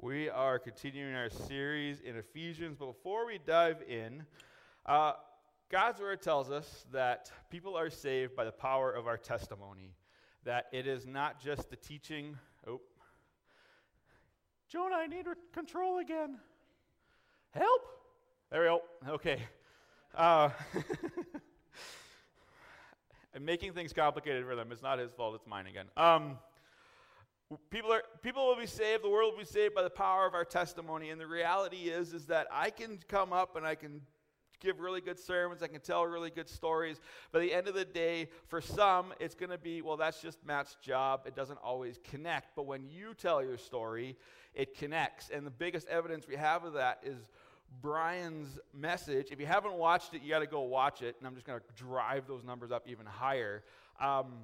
We are continuing our series in Ephesians, but before we dive in, uh, God's word tells us that people are saved by the power of our testimony. That it is not just the teaching. Oh, Jonah, I need control again. Help! There we go. Okay. Uh, I'm making things complicated for them. It's not his fault. It's mine again. Um, People, are, people will be saved, the world will be saved by the power of our testimony. And the reality is, is that I can come up and I can give really good sermons, I can tell really good stories. But at the end of the day, for some, it's going to be, well, that's just Matt's job. It doesn't always connect. But when you tell your story, it connects. And the biggest evidence we have of that is Brian's message. If you haven't watched it, you got to go watch it. And I'm just going to drive those numbers up even higher. Um,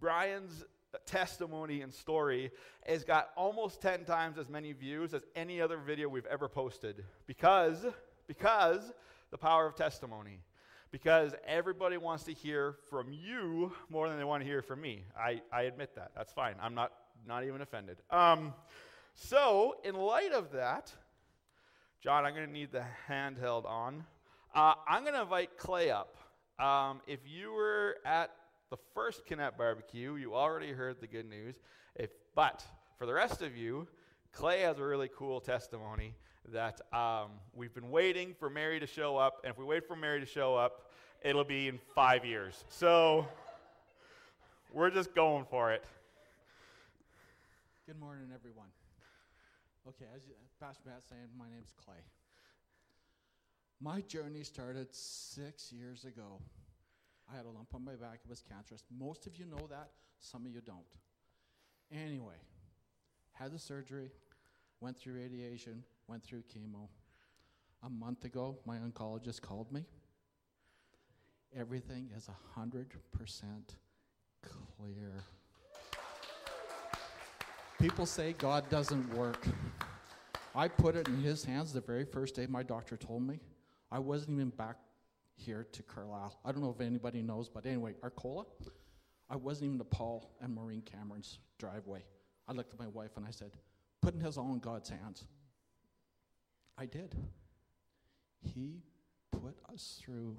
Brian's testimony and story has got almost 10 times as many views as any other video we've ever posted because because the power of testimony. Because everybody wants to hear from you more than they want to hear from me. I, I admit that. That's fine. I'm not not even offended. Um, so in light of that john i'm going to need the handheld on. Uh, i'm going to invite clay up. Um, if you were at the first Connect barbecue, you already heard the good news. If, but for the rest of you, Clay has a really cool testimony that um, we've been waiting for Mary to show up, and if we wait for Mary to show up, it'll be in five years. So we're just going for it. Good morning, everyone. Okay, as Pastor Matt saying, my name's Clay. My journey started six years ago. I had a lump on my back. It was cancerous. Most of you know that, some of you don't. Anyway, had the surgery, went through radiation, went through chemo. A month ago, my oncologist called me. Everything is 100% clear. People say God doesn't work. I put it in his hands the very first day my doctor told me. I wasn't even back here to Carlisle. I don't know if anybody knows, but anyway, Arcola. I wasn't even to Paul and Maureen Cameron's driveway. I looked at my wife and I said, putting his all in God's hands. I did. He put us through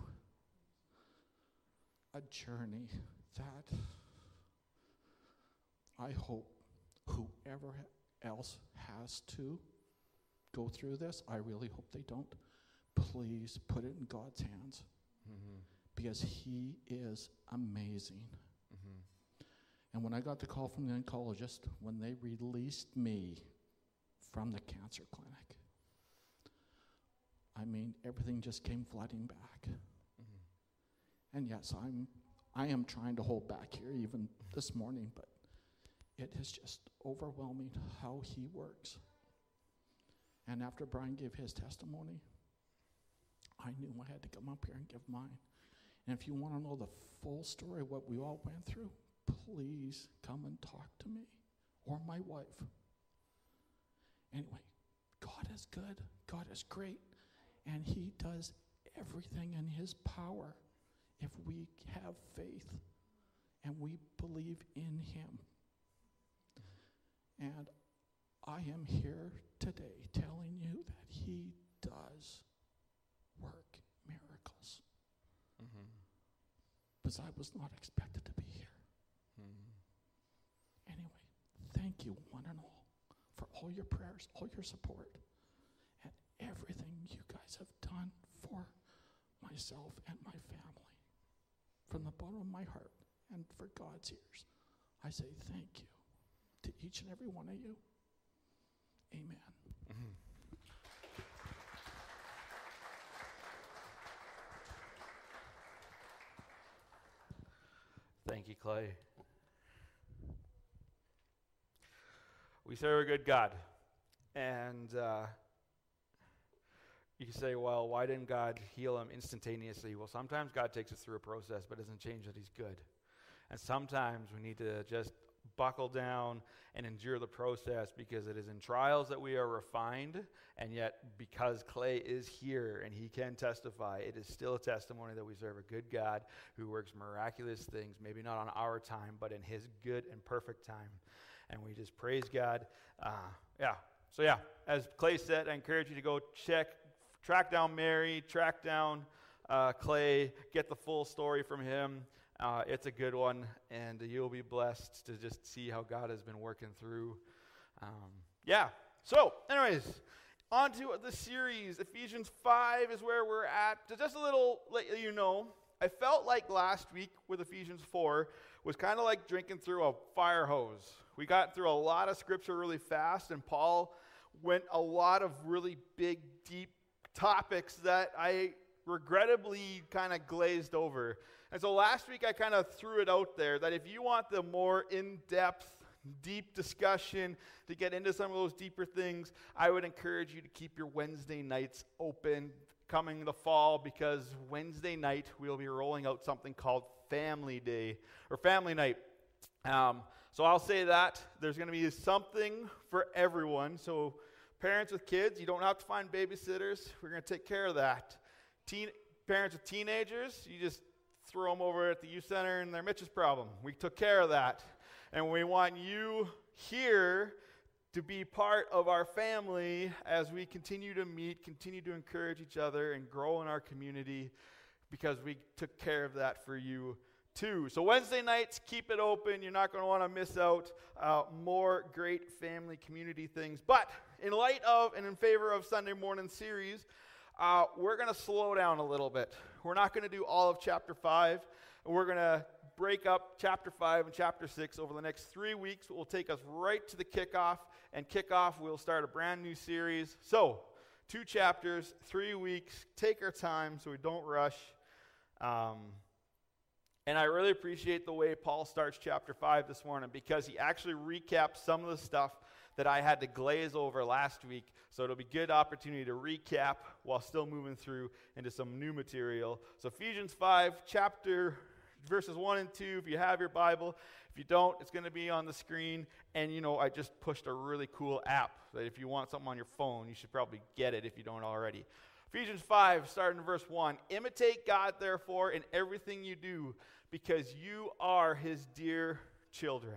a journey that I hope whoever else has to go through this, I really hope they don't please put it in God's hands mm-hmm. because He is amazing. Mm-hmm. And when I got the call from the oncologist, when they released me from the cancer clinic, I mean, everything just came flooding back. Mm-hmm. And yes, I'm, I am trying to hold back here even this morning, but it is just overwhelming how He works. And after Brian gave his testimony, I knew I had to come up here and give mine. And if you want to know the full story of what we all went through, please come and talk to me or my wife. Anyway, God is good, God is great, and He does everything in His power if we have faith and we believe in Him. And I am here today telling you that He does work miracles. Mm-hmm. Because I was not expected to be here. Mm-hmm. Anyway, thank you, one and all, for all your prayers, all your support, and everything you guys have done for myself and my family. From the bottom of my heart and for God's ears, I say thank you to each and every one of you. Amen. Mm-hmm. Thank you, Clay. We serve a good God. And uh, you can say, well, why didn't God heal him instantaneously? Well, sometimes God takes us through a process, but doesn't change that he's good. And sometimes we need to just buckle down and endure the process because it is in trials that we are refined. And yet, because Clay is here and he can testify, it is still a testimony that we serve a good God who works miraculous things, maybe not on our time, but in his good and perfect time. And we just praise God. Uh, yeah, So, yeah, as Clay said, I encourage you to go check, track down Mary, track down uh, Clay, get the full story from him. Uh, it's a good one, and you'll be blessed to just see how God has been working through. Um, yeah. So, anyways, on to the series. Ephesians 5 is where we're at. Just a little let you know, I felt like last week with Ephesians 4 was kind of like drinking through a fire hose. We got through a lot of scripture really fast, and Paul went a lot of really big, deep topics that I regrettably kind of glazed over. And so last week I kind of threw it out there that if you want the more in depth, deep discussion to get into some of those deeper things, I would encourage you to keep your Wednesday nights open coming the fall because Wednesday night we'll be rolling out something called Family Day or Family Night. Um, so I'll say that there's going to be something for everyone. So parents with kids, you don't have to find babysitters. We're going to take care of that. Teen, parents with teenagers, you just throw them over at the youth center and they're Mitch's problem. We took care of that. And we want you here to be part of our family as we continue to meet, continue to encourage each other, and grow in our community because we took care of that for you too. So, Wednesday nights, keep it open. You're not going to want to miss out uh, more great family community things. But in light of and in favor of Sunday morning series, uh, we're going to slow down a little bit. We're not going to do all of chapter 5. We're going to break up chapter 5 and chapter 6 over the next three weeks. It will take us right to the kickoff. And kickoff, we'll start a brand new series. So, two chapters, three weeks. Take our time so we don't rush. Um, and I really appreciate the way Paul starts chapter 5 this morning because he actually recaps some of the stuff that I had to glaze over last week. So it'll be a good opportunity to recap while still moving through into some new material. So Ephesians 5, chapter verses 1 and 2, if you have your Bible. If you don't, it's going to be on the screen. And, you know, I just pushed a really cool app that if you want something on your phone, you should probably get it if you don't already. Ephesians 5, starting in verse 1. Imitate God, therefore, in everything you do, because you are his dear children.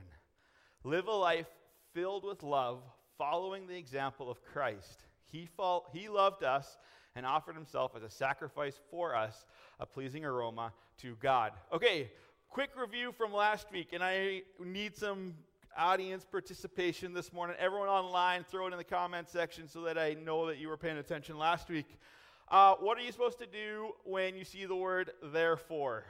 Live a life filled with love, following the example of Christ. He, he loved us and offered himself as a sacrifice for us, a pleasing aroma to God. Okay, quick review from last week, and I need some audience participation this morning. Everyone online, throw it in the comment section so that I know that you were paying attention last week. Uh, what are you supposed to do when you see the word therefore?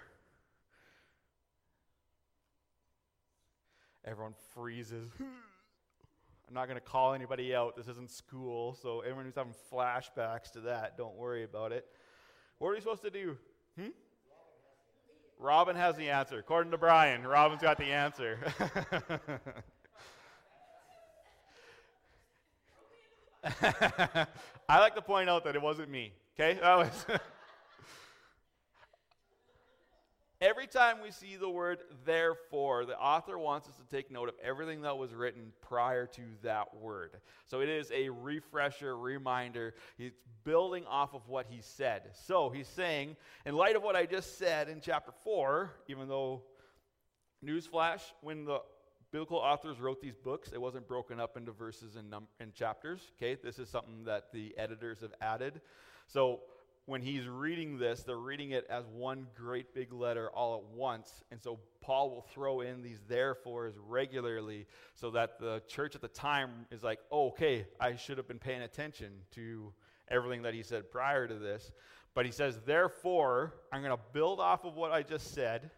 Everyone freezes. I'm not going to call anybody out. This isn't school, so everyone who's having flashbacks to that, don't worry about it. What are we supposed to do? Hmm? Robin has the answer. According to Brian, Robin's got the answer. I like to point out that it wasn't me. Okay? That was Every time we see the word therefore, the author wants us to take note of everything that was written prior to that word. So it is a refresher, reminder. He's building off of what he said. So he's saying, in light of what I just said in chapter 4, even though, newsflash, when the biblical authors wrote these books, it wasn't broken up into verses and, num- and chapters. Okay, this is something that the editors have added. So when he's reading this, they're reading it as one great big letter all at once. And so Paul will throw in these therefores regularly so that the church at the time is like, oh, okay, I should have been paying attention to everything that he said prior to this. But he says, therefore, I'm going to build off of what I just said.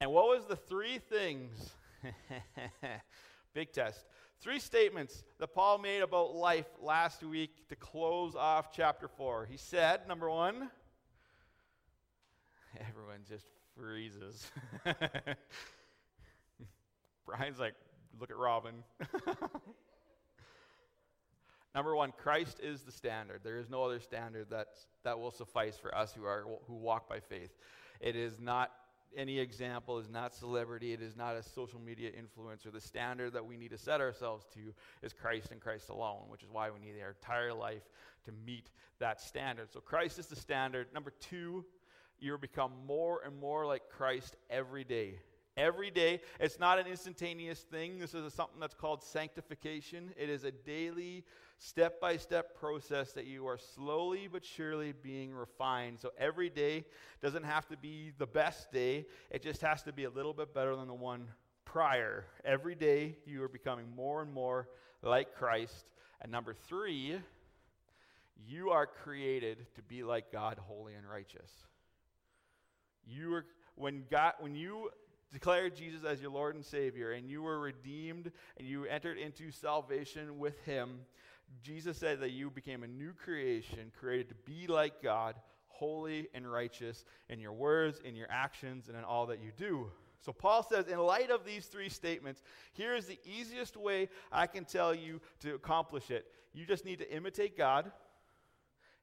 And what was the three things? big test. Three statements that Paul made about life last week to close off chapter 4. He said, number one, everyone just freezes. Brian's like, look at Robin. number one, Christ is the standard. There is no other standard that's, that will suffice for us who, are, who walk by faith. It is not any example is not celebrity, it is not a social media influencer. The standard that we need to set ourselves to is Christ and Christ alone, which is why we need our entire life to meet that standard. So Christ is the standard. Number two, you become more and more like Christ every day. Every day, it's not an instantaneous thing. This is something that's called sanctification. It is a daily, step by step process that you are slowly but surely being refined. So every day doesn't have to be the best day, it just has to be a little bit better than the one prior. Every day, you are becoming more and more like Christ. And number three, you are created to be like God, holy and righteous. You are when God when you declared Jesus as your Lord and Savior and you were redeemed and you entered into salvation with him, Jesus said that you became a new creation, created to be like God, holy and righteous in your words, in your actions, and in all that you do. So Paul says, in light of these three statements, here is the easiest way I can tell you to accomplish it. You just need to imitate God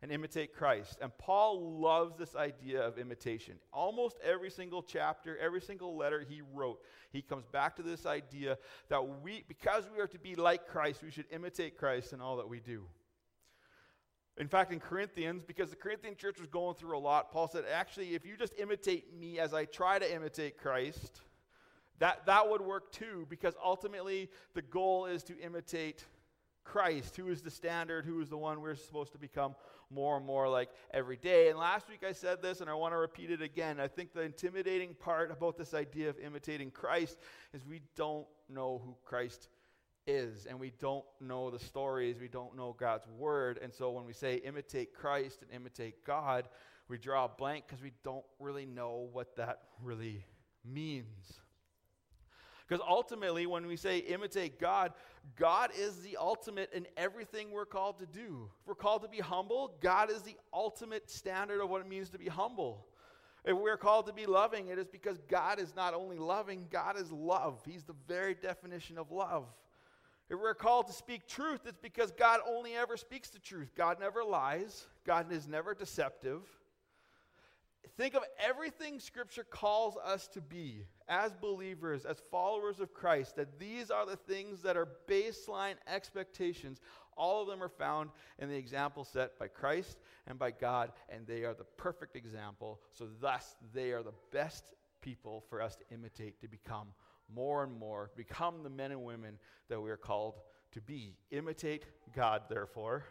and imitate Christ. And Paul loves this idea of imitation. Almost every single chapter, every single letter he wrote, he comes back to this idea that we, because we are to be like Christ, we should imitate Christ in all that we do. In fact, in Corinthians, because the Corinthian church was going through a lot, Paul said, actually, if you just imitate me as I try to imitate Christ, that, that would work too, because ultimately the goal is to imitate Christ, who is the standard, who is the one we're supposed to become more and more like every day. And last week I said this, and I want to repeat it again. I think the intimidating part about this idea of imitating Christ is we don't know who Christ is, and we don't know the stories, we don't know God's word. And so when we say imitate Christ and imitate God, we draw a blank because we don't really know what that really means. Because ultimately, when we say imitate God, God is the ultimate in everything we're called to do. If we're called to be humble, God is the ultimate standard of what it means to be humble. If we're called to be loving, it is because God is not only loving, God is love. He's the very definition of love. If we're called to speak truth, it's because God only ever speaks the truth. God never lies, God is never deceptive. Think of everything Scripture calls us to be as believers, as followers of Christ, that these are the things that are baseline expectations. All of them are found in the example set by Christ and by God, and they are the perfect example. So, thus, they are the best people for us to imitate, to become more and more, become the men and women that we are called to be. Imitate God, therefore.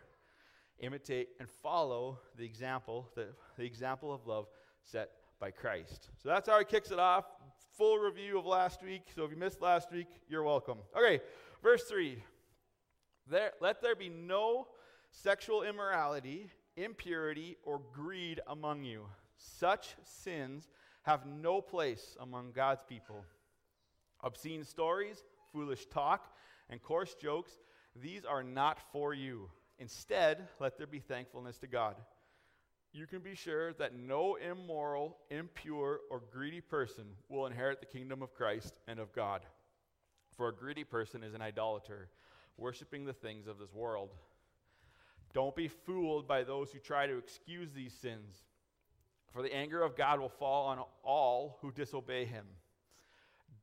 Imitate and follow the example, the, the example of love set by Christ. So that's how he kicks it off. Full review of last week. So if you missed last week, you're welcome. Okay, verse 3. There, let there be no sexual immorality, impurity, or greed among you. Such sins have no place among God's people. Obscene stories, foolish talk, and coarse jokes, these are not for you. Instead, let there be thankfulness to God you can be sure that no immoral, impure, or greedy person will inherit the kingdom of Christ and of God. For a greedy person is an idolater, worshiping the things of this world. Don't be fooled by those who try to excuse these sins, for the anger of God will fall on all who disobey him.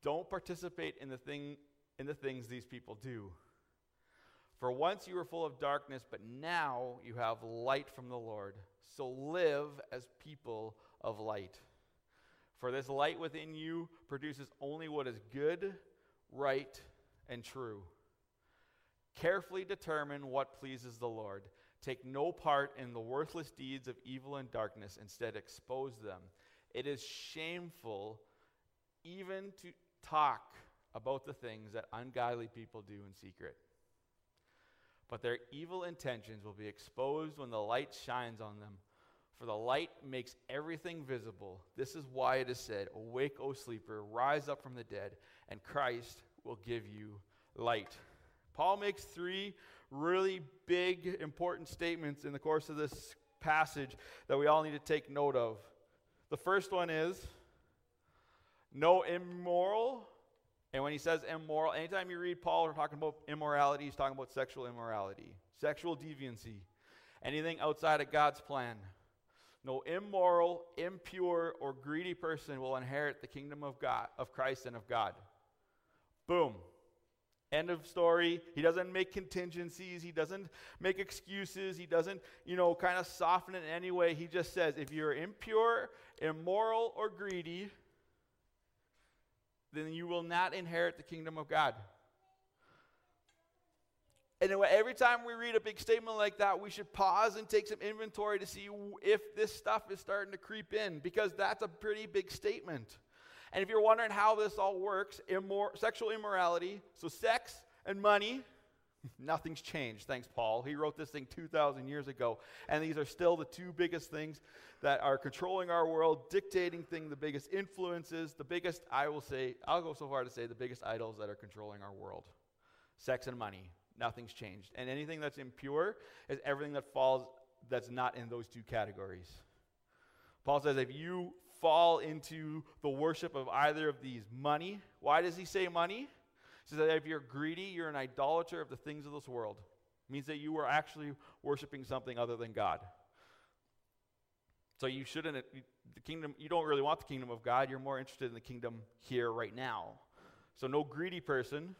Don't participate in the, thing, in the things these people do. For once you were full of darkness, but now you have light from the Lord. So live as people of light. For this light within you produces only what is good, right, and true. Carefully determine what pleases the Lord. Take no part in the worthless deeds of evil and darkness, instead, expose them. It is shameful even to talk about the things that ungodly people do in secret but their evil intentions will be exposed when the light shines on them. For the light makes everything visible. This is why it is said, Awake, O sleeper, rise up from the dead, and Christ will give you light. Paul makes three really big, important statements in the course of this passage that we all need to take note of. The first one is no immoral and when he says immoral, anytime you read Paul talking about immorality, he's talking about sexual immorality, sexual deviancy, anything outside of God's plan. No immoral, impure, or greedy person will inherit the kingdom of God, of Christ and of God. Boom. End of story. He doesn't make contingencies. He doesn't make excuses. He doesn't, you know, kind of soften it in any way. He just says, if you're impure, immoral, or greedy, then you will not inherit the kingdom of God. And every time we read a big statement like that, we should pause and take some inventory to see if this stuff is starting to creep in, because that's a pretty big statement. And if you're wondering how this all works, immor- sexual immorality, so sex and money, nothing's changed. Thanks, Paul. He wrote this thing 2,000 years ago. And these are still the two biggest things that are controlling our world, dictating things, the biggest influences, the biggest, I will say, I'll go so far to say, the biggest idols that are controlling our world sex and money. Nothing's changed. And anything that's impure is everything that falls that's not in those two categories. Paul says if you fall into the worship of either of these, money, why does he say money? Says that if you're greedy, you're an idolater of the things of this world. It means that you are actually worshiping something other than God. So you shouldn't, the kingdom, you don't really want the kingdom of God. You're more interested in the kingdom here right now. So no greedy person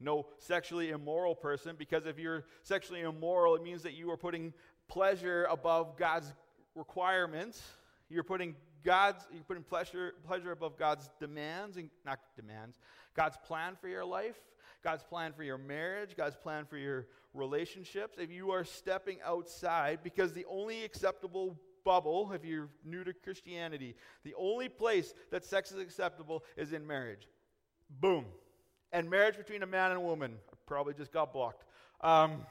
no sexually immoral person, because if you're sexually immoral, it means that you are putting pleasure above God's requirements. You're putting God's you're putting pleasure pleasure above God's demands and not demands, God's plan for your life, God's plan for your marriage, God's plan for your relationships. If you are stepping outside, because the only acceptable bubble, if you're new to Christianity, the only place that sex is acceptable is in marriage. Boom and marriage between a man and a woman. Probably just got blocked. Um,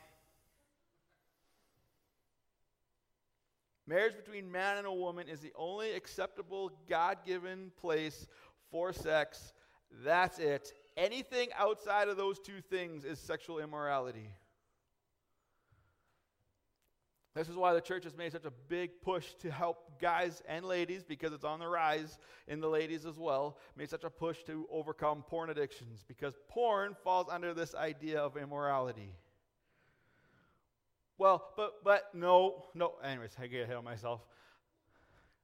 marriage between man and a woman is the only acceptable God given place for sex. That's it. Anything outside of those two things is sexual immorality. This is why the church has made such a big push to help guys and ladies, because it's on the rise in the ladies as well, made such a push to overcome porn addictions, because porn falls under this idea of immorality. Well, but but no, no. Anyways, I get ahead of myself.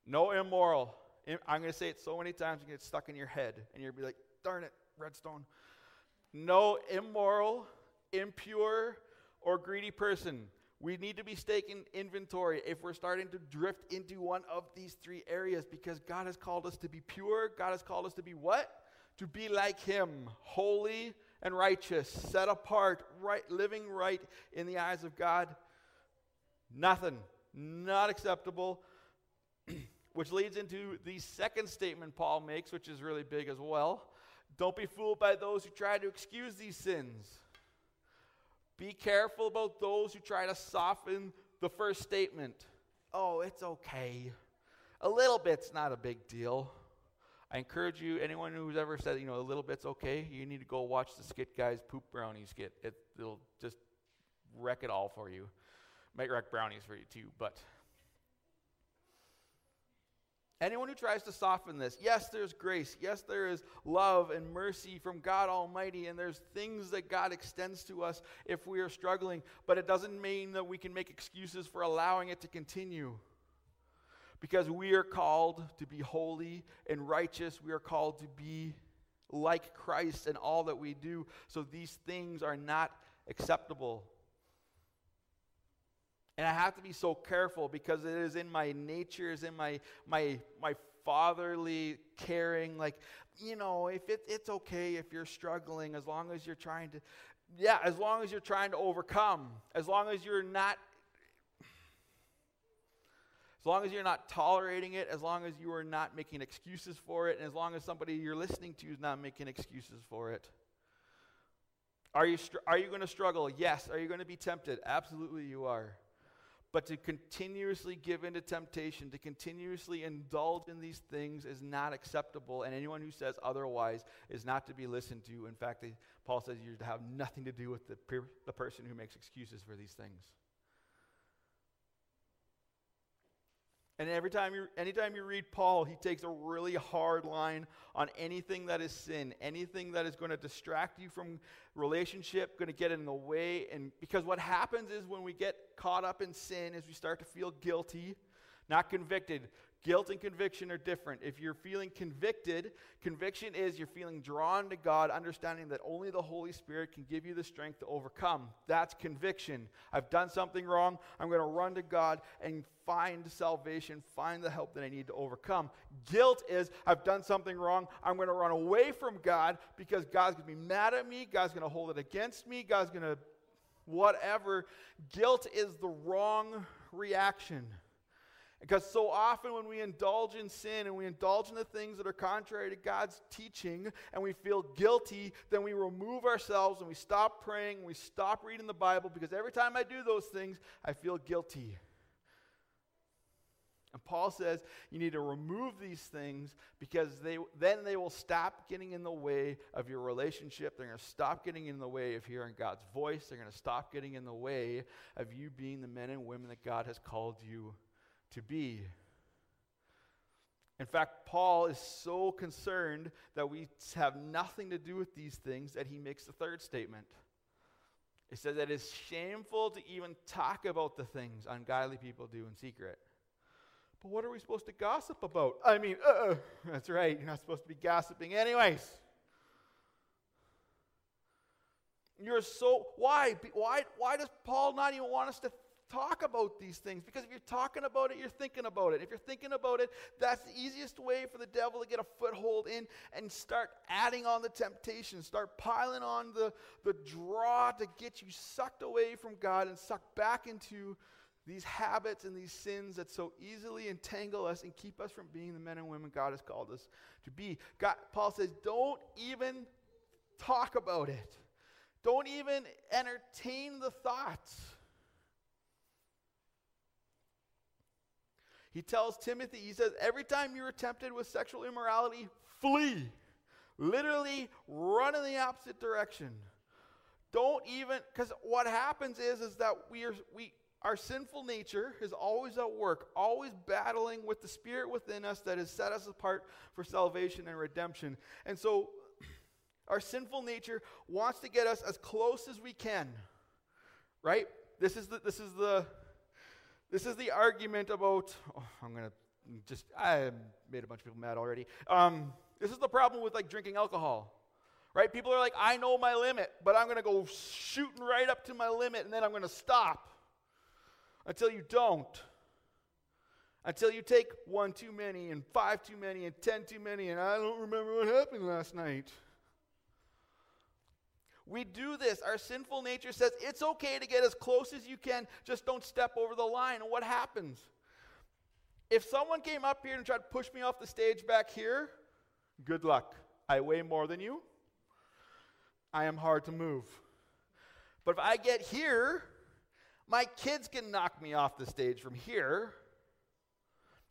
No immoral. I'm going to say it so many times, you get stuck in your head, and you'll be like, darn it, Redstone. No immoral, impure, or greedy person we need to be taking inventory if we're starting to drift into one of these three areas because God has called us to be pure. God has called us to be what? To be like Him, holy and righteous, set apart, right, living right in the eyes of God. Nothing, not acceptable. which leads into the second statement Paul makes, which is really big as well. Don't be fooled by those who try to excuse these sins. Be careful about those who try to soften the first statement. Oh, it's okay. A little bit's not a big deal. I encourage you, anyone who's ever said, you know, a little bit's okay, you need to go watch the Skit Guys Poop Brownie skit. It, it'll just wreck it all for you. Might wreck brownies for you too, but Anyone who tries to soften this, yes, there's grace. Yes, there is love and mercy from God Almighty, and there's things that God extends to us if we are struggling, but it doesn't mean that we can make excuses for allowing it to continue. Because we are called to be holy and righteous, we are called to be like Christ in all that we do. So these things are not acceptable. And I have to be so careful because it is in my nature, is in my my my fatherly caring, like, you know, if it, it's okay if you're struggling, as long as you're trying to, yeah, as long as you're trying to overcome, as long as you're not as long as you're not tolerating it, as long as you are not making excuses for it, and as long as somebody you're listening to is not making excuses for it. Are you, str- are you going to struggle? Yes. Are you going to be tempted? Absolutely, you are. But to continuously give into temptation, to continuously indulge in these things is not acceptable. And anyone who says otherwise is not to be listened to. In fact, Paul says you're to have nothing to do with the, the person who makes excuses for these things. And every time you, anytime you read Paul, he takes a really hard line on anything that is sin, anything that is going to distract you from relationship, going to get in the way. And because what happens is when we get caught up in sin, is we start to feel guilty. not convicted. Guilt and conviction are different. If you're feeling convicted, conviction is you're feeling drawn to God, understanding that only the Holy Spirit can give you the strength to overcome. That's conviction. I've done something wrong. I'm going to run to God and find salvation, find the help that I need to overcome. Guilt is I've done something wrong. I'm going to run away from God because God's going to be mad at me. God's going to hold it against me. God's going to whatever. Guilt is the wrong reaction. Because so often when we indulge in sin and we indulge in the things that are contrary to God's teaching and we feel guilty, then we remove ourselves and we stop praying, and we stop reading the Bible because every time I do those things, I feel guilty. And Paul says you need to remove these things because they, then they will stop getting in the way of your relationship. They're going to stop getting in the way of hearing God's voice. They're going to stop getting in the way of you being the men and women that God has called you to be. In fact, Paul is so concerned that we have nothing to do with these things that he makes the third statement. He says that it's shameful to even talk about the things ungodly people do in secret. But what are we supposed to gossip about? I mean, uh, that's right, you're not supposed to be gossiping, anyways. You're so, why? Why, why does Paul not even want us to talk about these things because if you're talking about it, you're thinking about it. If you're thinking about it, that's the easiest way for the devil to get a foothold in and start adding on the temptation, start piling on the, the draw to get you sucked away from God and sucked back into these habits and these sins that so easily entangle us and keep us from being the men and women God has called us to be. God, Paul says, don't even talk about it. Don't even entertain the thoughts. He tells Timothy, he says, every time you're tempted with sexual immorality, flee. Literally run in the opposite direction. Don't even, because what happens is, is that we are, we, our sinful nature is always at work, always battling with the spirit within us that has set us apart for salvation and redemption. And so our sinful nature wants to get us as close as we can. Right? This is the this is the this is the argument about, oh, I'm going to just, I made a bunch of people mad already. Um, this is the problem with like drinking alcohol, right? People are like, I know my limit, but I'm going to go shooting right up to my limit and then I'm going to stop until you don't. Until you take one too many and five too many and ten too many and I don't remember what happened last night. We do this. Our sinful nature says it's okay to get as close as you can, just don't step over the line. And what happens? If someone came up here and tried to push me off the stage back here, good luck. I weigh more than you. I am hard to move. But if I get here, my kids can knock me off the stage from here.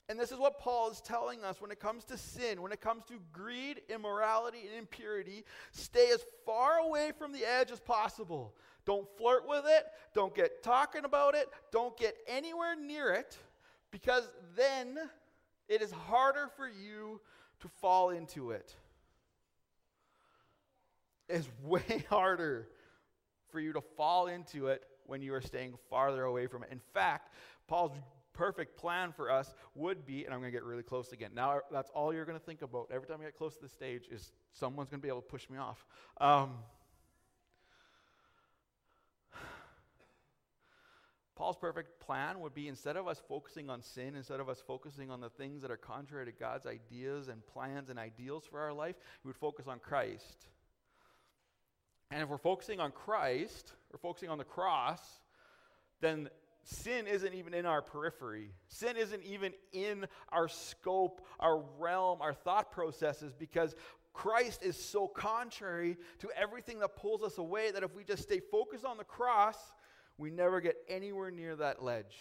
And this is what Paul is telling us when it comes to sin, when it comes to greed, immorality, and impurity, stay as far away from the edge as possible. Don't flirt with it, don't get talking about it, don't get anywhere near it, because then it is harder for you to fall into it. It's way harder for you to fall into it when you are staying farther away from it. In fact, Paul's perfect plan for us would be, and I'm going to get really close again. Now, that's all you're going to think about every time you get close to the stage is someone's going to be able to push me off. Um, Paul's perfect plan would be instead of us focusing on sin, instead of us focusing on the things that are contrary to God's ideas and plans and ideals for our life, we would focus on Christ. And if we're focusing on Christ, we're focusing on the cross, then sin isn't even in our periphery. Sin isn't even in our scope, our realm, our thought processes because Christ is so contrary to everything that pulls us away that if we just stay focused on the cross, we never get anywhere near that ledge.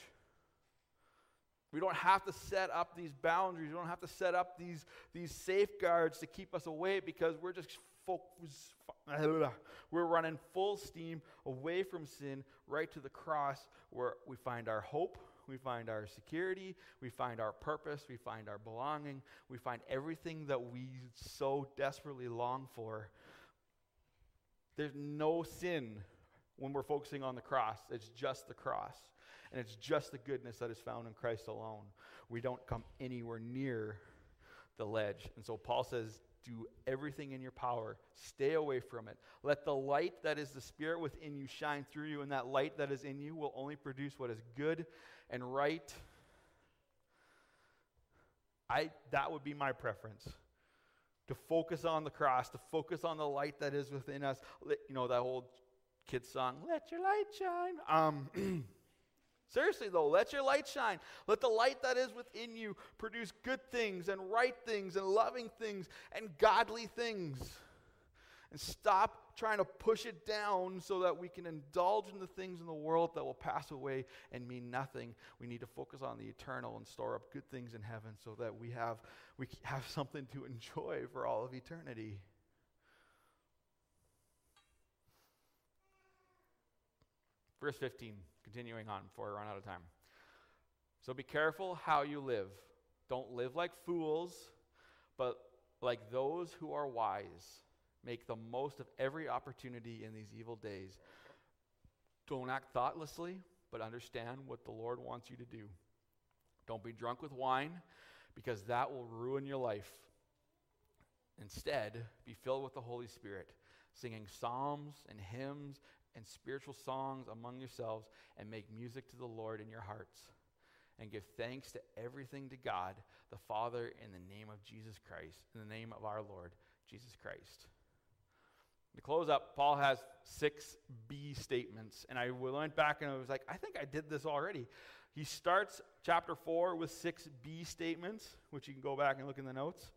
We don't have to set up these boundaries. We don't have to set up these, these safeguards to keep us away because we're just focused. We're running full steam away from sin right to the cross where we find our hope, we find our security, we find our purpose, we find our belonging, we find everything that we so desperately long for. There's no sin when we're focusing on the cross. It's just the cross. And it's just the goodness that is found in Christ alone. We don't come anywhere near the ledge. And so Paul says, do everything in your power. Stay away from it. Let the light that is the Spirit within you shine through you, and that light that is in you will only produce what is good and right. I, that would be my preference. To focus on the cross, to focus on the light that is within us. You know, that old kid song, Let Your Light Shine. Um, Seriously, though, let your light shine. Let the light that is within you produce good things and right things and loving things and godly things. And stop trying to push it down so that we can indulge in the things in the world that will pass away and mean nothing. We need to focus on the eternal and store up good things in heaven so that we have, we have something to enjoy for all of eternity. Verse 15. Continuing on before I run out of time. So be careful how you live. Don't live like fools, but like those who are wise. Make the most of every opportunity in these evil days. Don't act thoughtlessly, but understand what the Lord wants you to do. Don't be drunk with wine, because that will ruin your life. Instead, be filled with the Holy Spirit, singing psalms and hymns and spiritual songs among yourselves and make music to the Lord in your hearts. And give thanks to everything to God, the Father, in the name of Jesus Christ, in the name of our Lord Jesus Christ. To close up, Paul has six B statements. And I went back and I was like, I think I did this already. He starts chapter 4 with six B statements, which you can go back and look in the notes.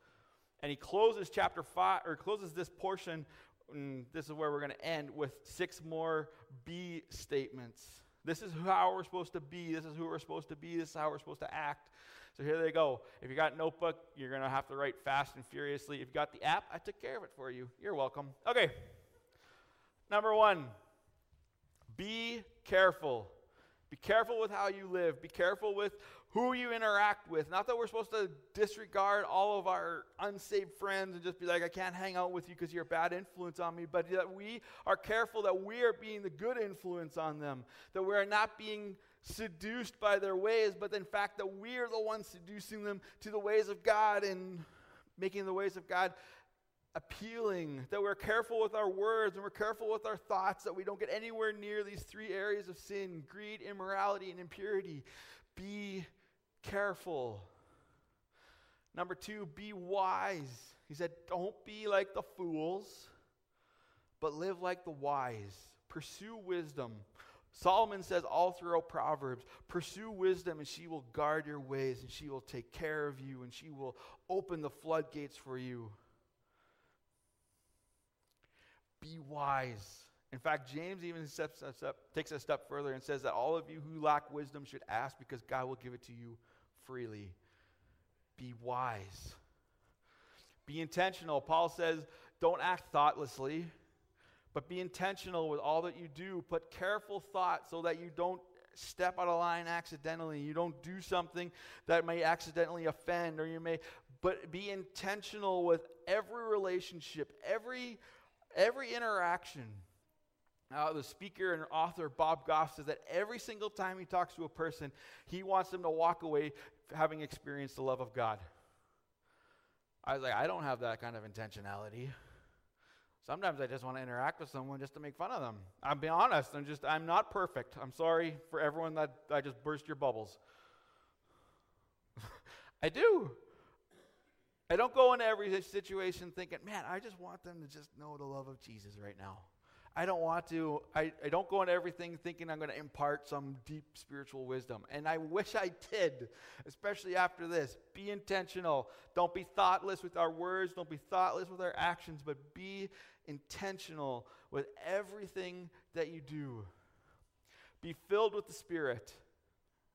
And he closes chapter 5, or closes this portion and this is where we're going to end with six more B statements. This is how we're supposed to be. This is who we're supposed to be. This is how we're supposed to act. So here they go. If you got notebook, you're going to have to write fast and furiously. If you got the app, I took care of it for you. You're welcome. Okay. Number one, be careful. Be careful with how you live. Be careful with who you interact with. Not that we're supposed to disregard all of our unsaved friends and just be like, I can't hang out with you because you're a bad influence on me, but that we are careful that we are being the good influence on them, that we are not being seduced by their ways, but in fact that we are the ones seducing them to the ways of God and making the ways of God appealing, that we're careful with our words and we're careful with our thoughts, that we don't get anywhere near these three areas of sin greed, immorality, and impurity. Be careful. Number two, be wise. He said, don't be like the fools, but live like the wise. Pursue wisdom. Solomon says all throughout Proverbs pursue wisdom, and she will guard your ways, and she will take care of you, and she will open the floodgates for you. Be wise. In fact, James even steps, step, takes a step further and says that all of you who lack wisdom should ask because God will give it to you freely. Be wise. Be intentional. Paul says, don't act thoughtlessly, but be intentional with all that you do. Put careful thought so that you don't step out of line accidentally. You don't do something that may accidentally offend, or you may, but be intentional with every relationship, every every interaction. Uh, the speaker and author Bob Goff says that every single time he talks to a person, he wants them to walk away having experienced the love of God. I was like, I don't have that kind of intentionality. Sometimes I just want to interact with someone just to make fun of them. I'm being honest. I'm just I'm not perfect. I'm sorry for everyone that I just burst your bubbles. I do. I don't go into every situation thinking, man, I just want them to just know the love of Jesus right now. I don't want to, I, I don't go into everything thinking I'm going to impart some deep spiritual wisdom. And I wish I did, especially after this. Be intentional. Don't be thoughtless with our words, don't be thoughtless with our actions, but be intentional with everything that you do. Be filled with the Spirit.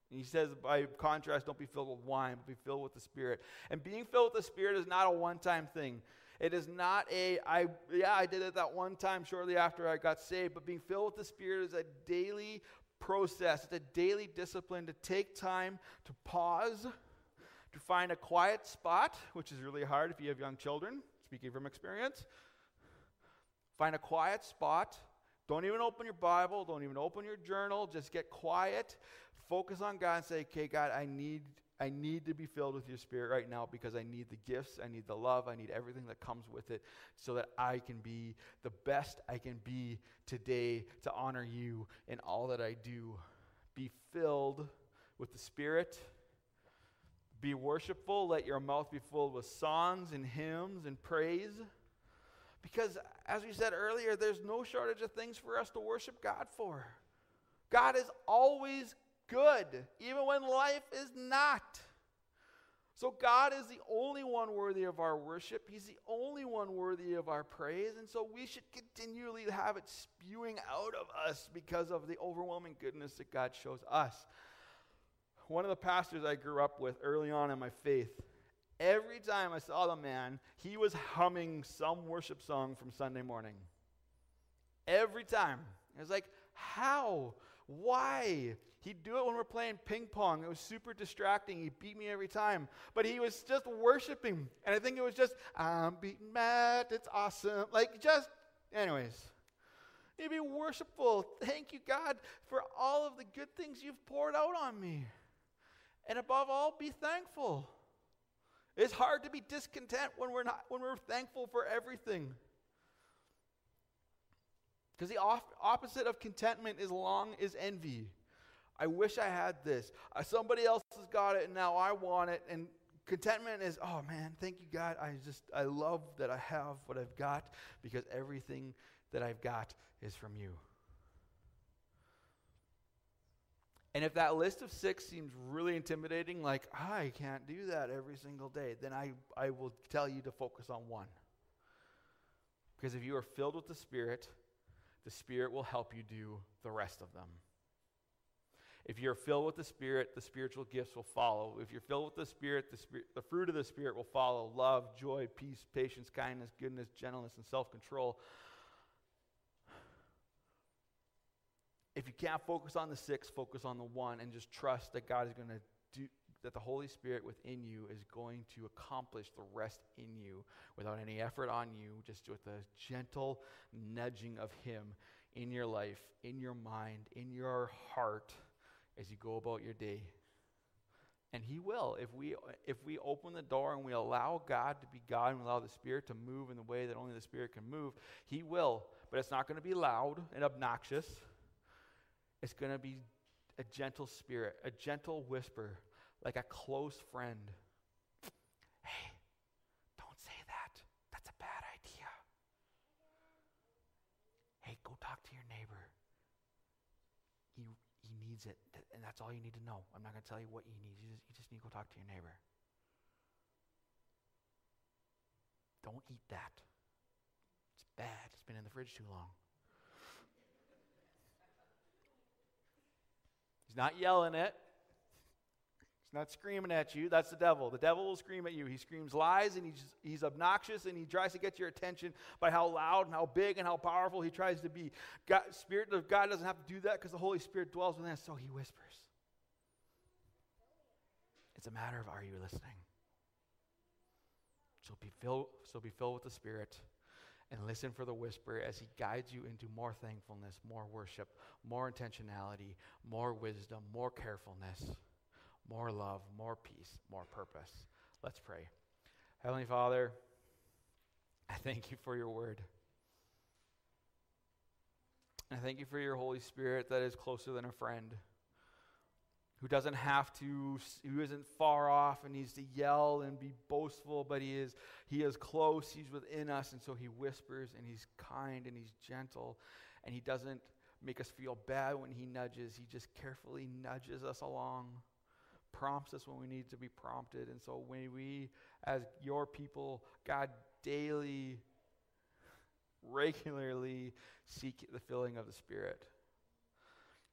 he says, by contrast, don't be filled with wine, but be filled with the Spirit. And being filled with the Spirit is not a one time thing. It is not a, I, yeah, I did it that one time shortly after I got saved, but being filled with the Spirit is a daily process. It's a daily discipline to take time to pause, to find a quiet spot, which is really hard if you have young children, speaking from experience. Find a quiet spot, Don't even open your Bible. Don't even open your journal. Just get quiet. Focus on God and say, okay, God, I need, I need to be filled with your spirit right now because I need the gifts, I need the love, I need everything that comes with it so that I can be the best I can be today to honor you in all that I do. Be filled with the Spirit. Be worshipful. Let your mouth be filled with songs and hymns and praise. Because, as we said earlier, there's no shortage of things for us to worship God for. God is always good, even when life is not. So, God is the only one worthy of our worship. He's the only one worthy of our praise. And so, we should continually have it spewing out of us because of the overwhelming goodness that God shows us. One of the pastors I grew up with early on in my faith, every time I saw the man, he was humming some worship song from Sunday morning. Every time. I was like, how? Why? He'd do it when we're playing ping pong. It was super distracting. He beat me every time. But he was just worshiping. And I think it was just, I'm beating Matt. It's awesome. Like, just, anyways. You be worshipful. Thank you, God, for all of the good things you've poured out on me. And above all, be thankful. It's hard to be discontent when we're not when we're thankful for everything. Because the opposite of contentment is long is envy. I wish I had this. Uh, somebody else has got it and now I want it. And contentment is, oh man, thank you, God. I just, I love that I have what I've got because everything that I've got is from you. And if that list of six seems really intimidating, like, I can't do that every single day, then I, I will tell you to focus on one. Because if you are filled with the Spirit, the Spirit will help you do the rest of them. If you're filled with the Spirit, the spiritual gifts will follow. If you're filled with the Spirit, the, spirit, the fruit of the Spirit will follow love, joy, peace, patience, kindness, goodness, gentleness, and self control. if you can't focus on the six, focus on the one and just trust that God is going to do, that the Holy Spirit within you is going to accomplish the rest in you without any effort on you, just with the gentle nudging of Him in your life, in your mind, in your heart as you go about your day. And He will. If we, if we open the door and we allow God to be God and allow the Spirit to move in the way that only the Spirit can move, He will. But it's not going to be loud and obnoxious. It's going to be a gentle spirit, a gentle whisper, like a close friend. Hey, don't say that. That's a bad idea. Hey, go talk to your neighbor. Needs it, and that's all you need to know. I'm not going to tell you what. You just, you just need to go talk to your neighbor. Don't eat that. It's bad. It's been in the fridge too long. He's not yelling it. He's not screaming at you. That's the devil. The devil will scream at you. He screams lies and he's, he's obnoxious and he tries to get your attention by how loud and how big and how powerful he tries to be. God, Spirit of God doesn't have to do that because the Holy Spirit dwells within us, so he whispers. It's a matter of are you listening? So be filled, so be filled with the Spirit and listen for the whisper as He guides you into more thankfulness, more worship, more intentionality, more wisdom, more carefulness, more love, more peace, more purpose. Let's pray. Heavenly Father, I thank you for your word. I thank you for your Holy Spirit that is closer than a friend who doesn't have to who isn't far off and needs to yell and be boastful but he is he is close he's within us and so he whispers and he's kind and he's gentle and he doesn't make us feel bad when he nudges he just carefully nudges us along prompts us when we need to be prompted and so when we as your people god daily regularly seek the filling of the spirit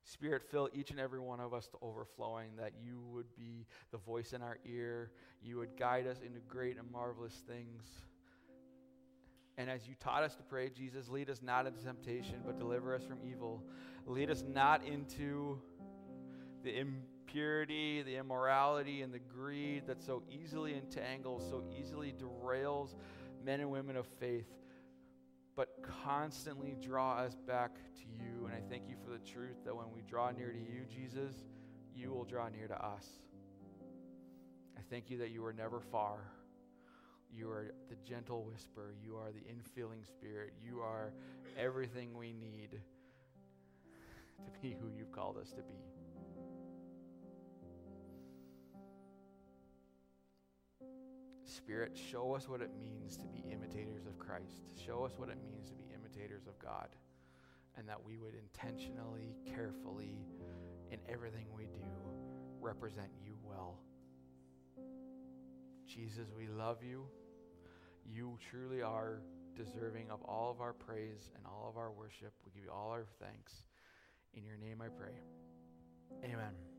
Spirit, fill each and every one of us to overflowing, that you would be the voice in our ear. You would guide us into great and marvelous things. And as you taught us to pray, Jesus, lead us not into temptation, but deliver us from evil. Lead us not into the impurity, the immorality, and the greed that so easily entangles, so easily derails men and women of faith. but constantly draw us back to you. And I thank you for the truth that when we draw near to you, Jesus, you will draw near to us. I thank you that you are never far. You are the gentle whisper. You are the infilling spirit. You are everything we need to be who you've called us to be. Spirit, show us what it means to be imitators of Christ. Show us what it means to be imitators of God. And that we would intentionally, carefully, in everything we do, represent you well. Jesus, we love you. You truly are deserving of all of our praise and all of our worship. We give you all our thanks. In your name I pray. Amen.